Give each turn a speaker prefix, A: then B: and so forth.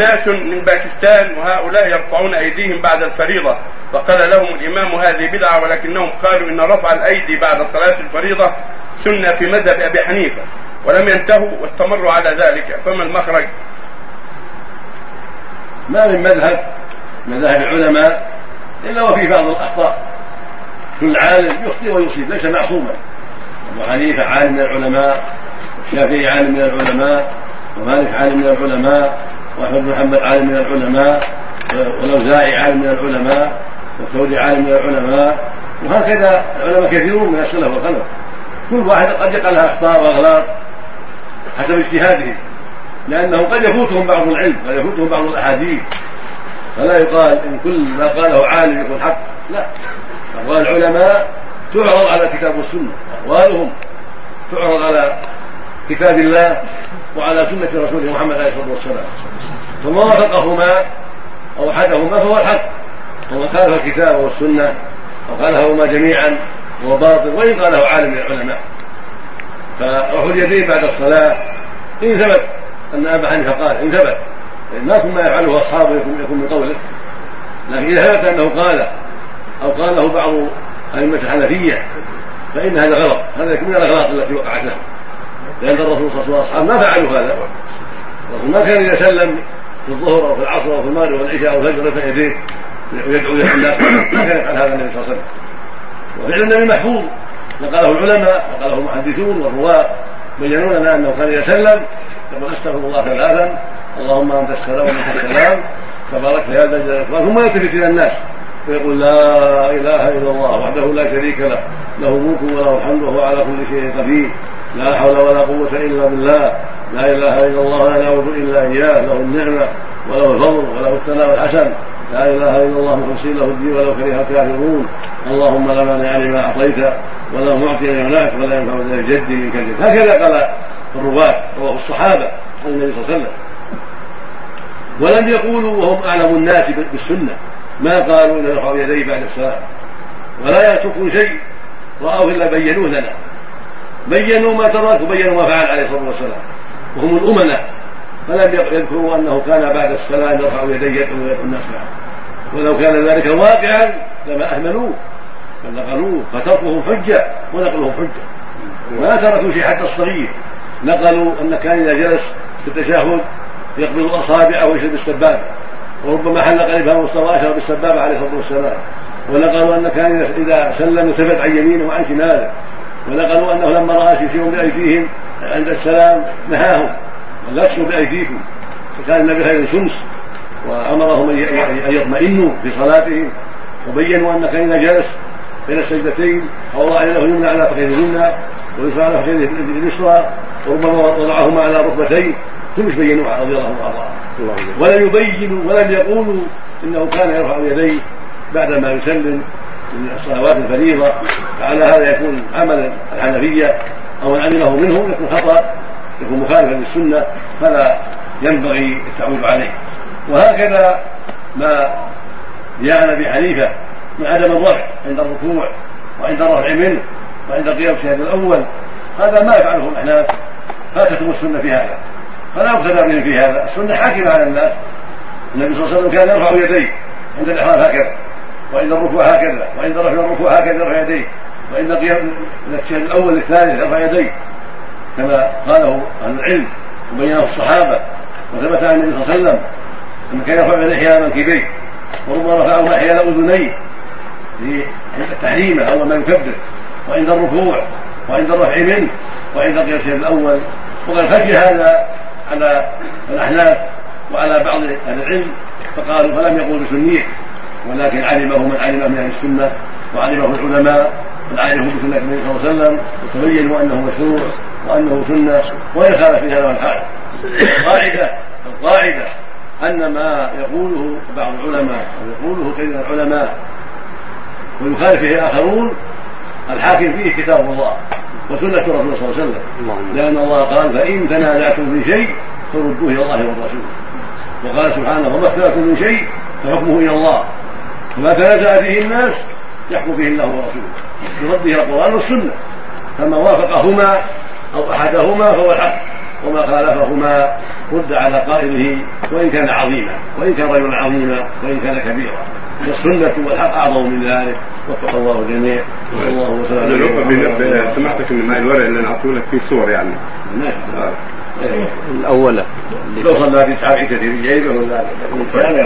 A: أناس من باكستان وهؤلاء يرفعون أيديهم بعد الفريضة. فقال لهم الإمام هذه بدعة ولكنهم قالوا إن رفع الأيدي بعد صلاة الفريضة سنة في مذهب أبي حنيفة ولم ينتهوا واستمروا على ذلك. فما المخرج؟
B: ما من مذهب مذاهب العلماء إلا وفي بعض الأخطاء. كل عالم يخطئ ويصيب ليس معصوما. أبو حنيفة عالم من العلماء والشافعي عالم من العلماء ومالك عالم من العلماء واحمد بن محمد عالم من العلماء والأوزاعي عالم من العلماء والثوري عالم من العلماء وهكذا العلماء كثيرون من السلف والخلف كل واحد قد يقع لها اخطاء وأغلاط حسب اجتهادهم لأنه قد يفوتهم بعض العلم قد يفوتهم بعض الأحاديث. فلا يقال إن كل ما قاله عالم يكون حق لا. أقوال العلماء تعرض على كتاب والسنة أقوالهم تعرض على كتاب الله وعلى سنة رسوله محمد عليه الصلاة والسلام. فما وافقهما أو أحدهما فهو الحق. ومن خالف الكتاب والسنة أو خالفهما جميعا هو باطل وإن قاله عالم من العلماء. فرفع اليدين بعد الصلاة إن ثبت أن أبا حنيفة قال إن ثبت ما ما يفعله أصحابه يكون من قوله. لكن إذا ثبت أنه قال أو قاله بعض أئمة الحنفية فإن هذا غلط. هذا من الأغلاط التي وقعت له. لأن الرسول صلى الله عليه وسلم ما فعلوا هذا. الرسول ما كان إذا سلم في الظهر أو في العصر أو في المغرب والعشاء أو الفجر رفع يديه ويدعو إلى الناس ما كان يفعل هذا النبي صلى الله عليه وسلم. وفعل النبي محفوظ. نقله العلماء وقاله المحدثون والرواة بينوا لنا أنه كان إذا سلم يقول أستغفر الله ثلاثا اللهم أنت السلام وأنت السلام. تبارك يا ذا الجلال ثم يلتفت إلى الناس. ويقول لا إله إلا الله وحده لا شريك له. له ملك وله الحمد وهو على كل شيء قدير. لا حول ولا قوة إلا بالله. لا إله إلا الله لا نعبد إلا إياه له النعمة وله الفضل وله الثناء الحسن. لا إله إلا الله مخلصين له الدين ولو كره الكافرون اللهم لا مانع لما أعطيت ولا معطي لمنعت ولا ينفع ذا الجد منك الجد هكذا قال الرواة رواه الصحابة عن النبي صلى الله عليه وسلم. ولم يقولوا وهم أعلم الناس بالسنة. ما قالوا إن يرفع يديه بعد الصلاة ولا يتركون شيء. رأوه إلا بينوه لنا. بينوا ما ترك وبينوا ما فعل عليه الصلاة والسلام. وهم الأمناء. فلم يذكروا أنه كان بعد الصلاه يرفع يديه يدعو الناس معه ولو كان ذلك واقعا لما أهملوه بل نقلوه فتركهم حجة ونقلهم حجة. ما تركوا شيء حتى الصغير. نقلوا أن كان إذا جلس في التشهد يقبض أصابعه ويشرب السبابه وربما حلق الإبهام واشرب بالسبابه عليه الصلاة والسلام. ونقلوا أن كان إذا سلم ثبت عن يمينه وعن شماله. ونقلوا أنه لما رأى شيء بايديهم عند السلام نهاهم لا تشوا بايديكم فكان النبي خير شمس وأمرهم أن يطمئنوا في صلاتهم وبينوا أن كان اذا جلس بين السجدتين وضع يده اليمنى على فخذ اليمنى ويسرى على فخذ اليسرى وربما وضعهما على ركبتيه كلش بينوا رضي الله عنه ولم يبينوا ولم يقولوا إنه كان يرفع يديه بعدما يسلم من الصلوات الفريضة. فعلى هذا يكون عمل الحنفية. أو من عمله منهم يكون خطأ يكون مخالفا للسنة فلا ينبغي التعويل عليه. وهكذا ما جاء ابي حنيفة من عدم الرفع عند الركوع وعند الرفع منه وعند قيام الشهاد الأول هذا ما يفعله الأحناف. فاتتهم السنة في هذا. فلا يقتدى بهم في هذا. السنة حاكمة على الناس. النبي صلى الله عليه وسلم كان يرفع يديه عند الإحرام هكذا وعند الركوع هكذا وعند رفع الركوع هكذا يرفع يديه. وعند قيام الشهر الأول الثالث يرفع يديه كما قاله أهل العلم وبينه الصحابة وثبت عن النبي صلى الله عليه وسلم أنه كان يرفع يديه حيال وربما رفعهما حيال أذنيه لتحريمه اول ما يكبر وعند الركوع وعند الرفع منه وعند قيام الشهر الأول. وقد خشي هذا على الأحناف وعلى بعض أهل العلم فقالوا فلم يقولوا سنيه ولكن علمه من علمه من أهل السنة وعلمه العلماء. علمه بسنه النبي صلى الله عليه وسلم وتبينوا أنه مشروع وأنه سنة وإن خالف في هذا الحال. القاعده القاعدة أن ما يقوله بعض العلماء أو يقوله كثير من العلماء ويخالف فيه اخرون الحاكم فيه كتاب الله وسنة الرسول صلى الله عليه وسلم. لأن الله قال فإن تنازعتم في شيء فردوه إلى الله والرسول. وقال سبحانه وما اختلفتم من شيء فحكمه إلى الله. وما تنازع فيه الناس يحكم فيه الله ورسوله. برده القران والسنة. فما وافقهما أو أحدهما فهو الحق وما خالفهما رد على قائله وإن كان عظيما وإن كان رجلا عظيما وإن كان كبيرا. والسنة والحق أعظم من ذلك. وفق الله الجميع والله وسلم
A: سمعتك ان الورق اللي أنا لك فيه صور يعني.
B: نعم
C: الأولى
B: لو صلى في ساعة في جيبه ولا كان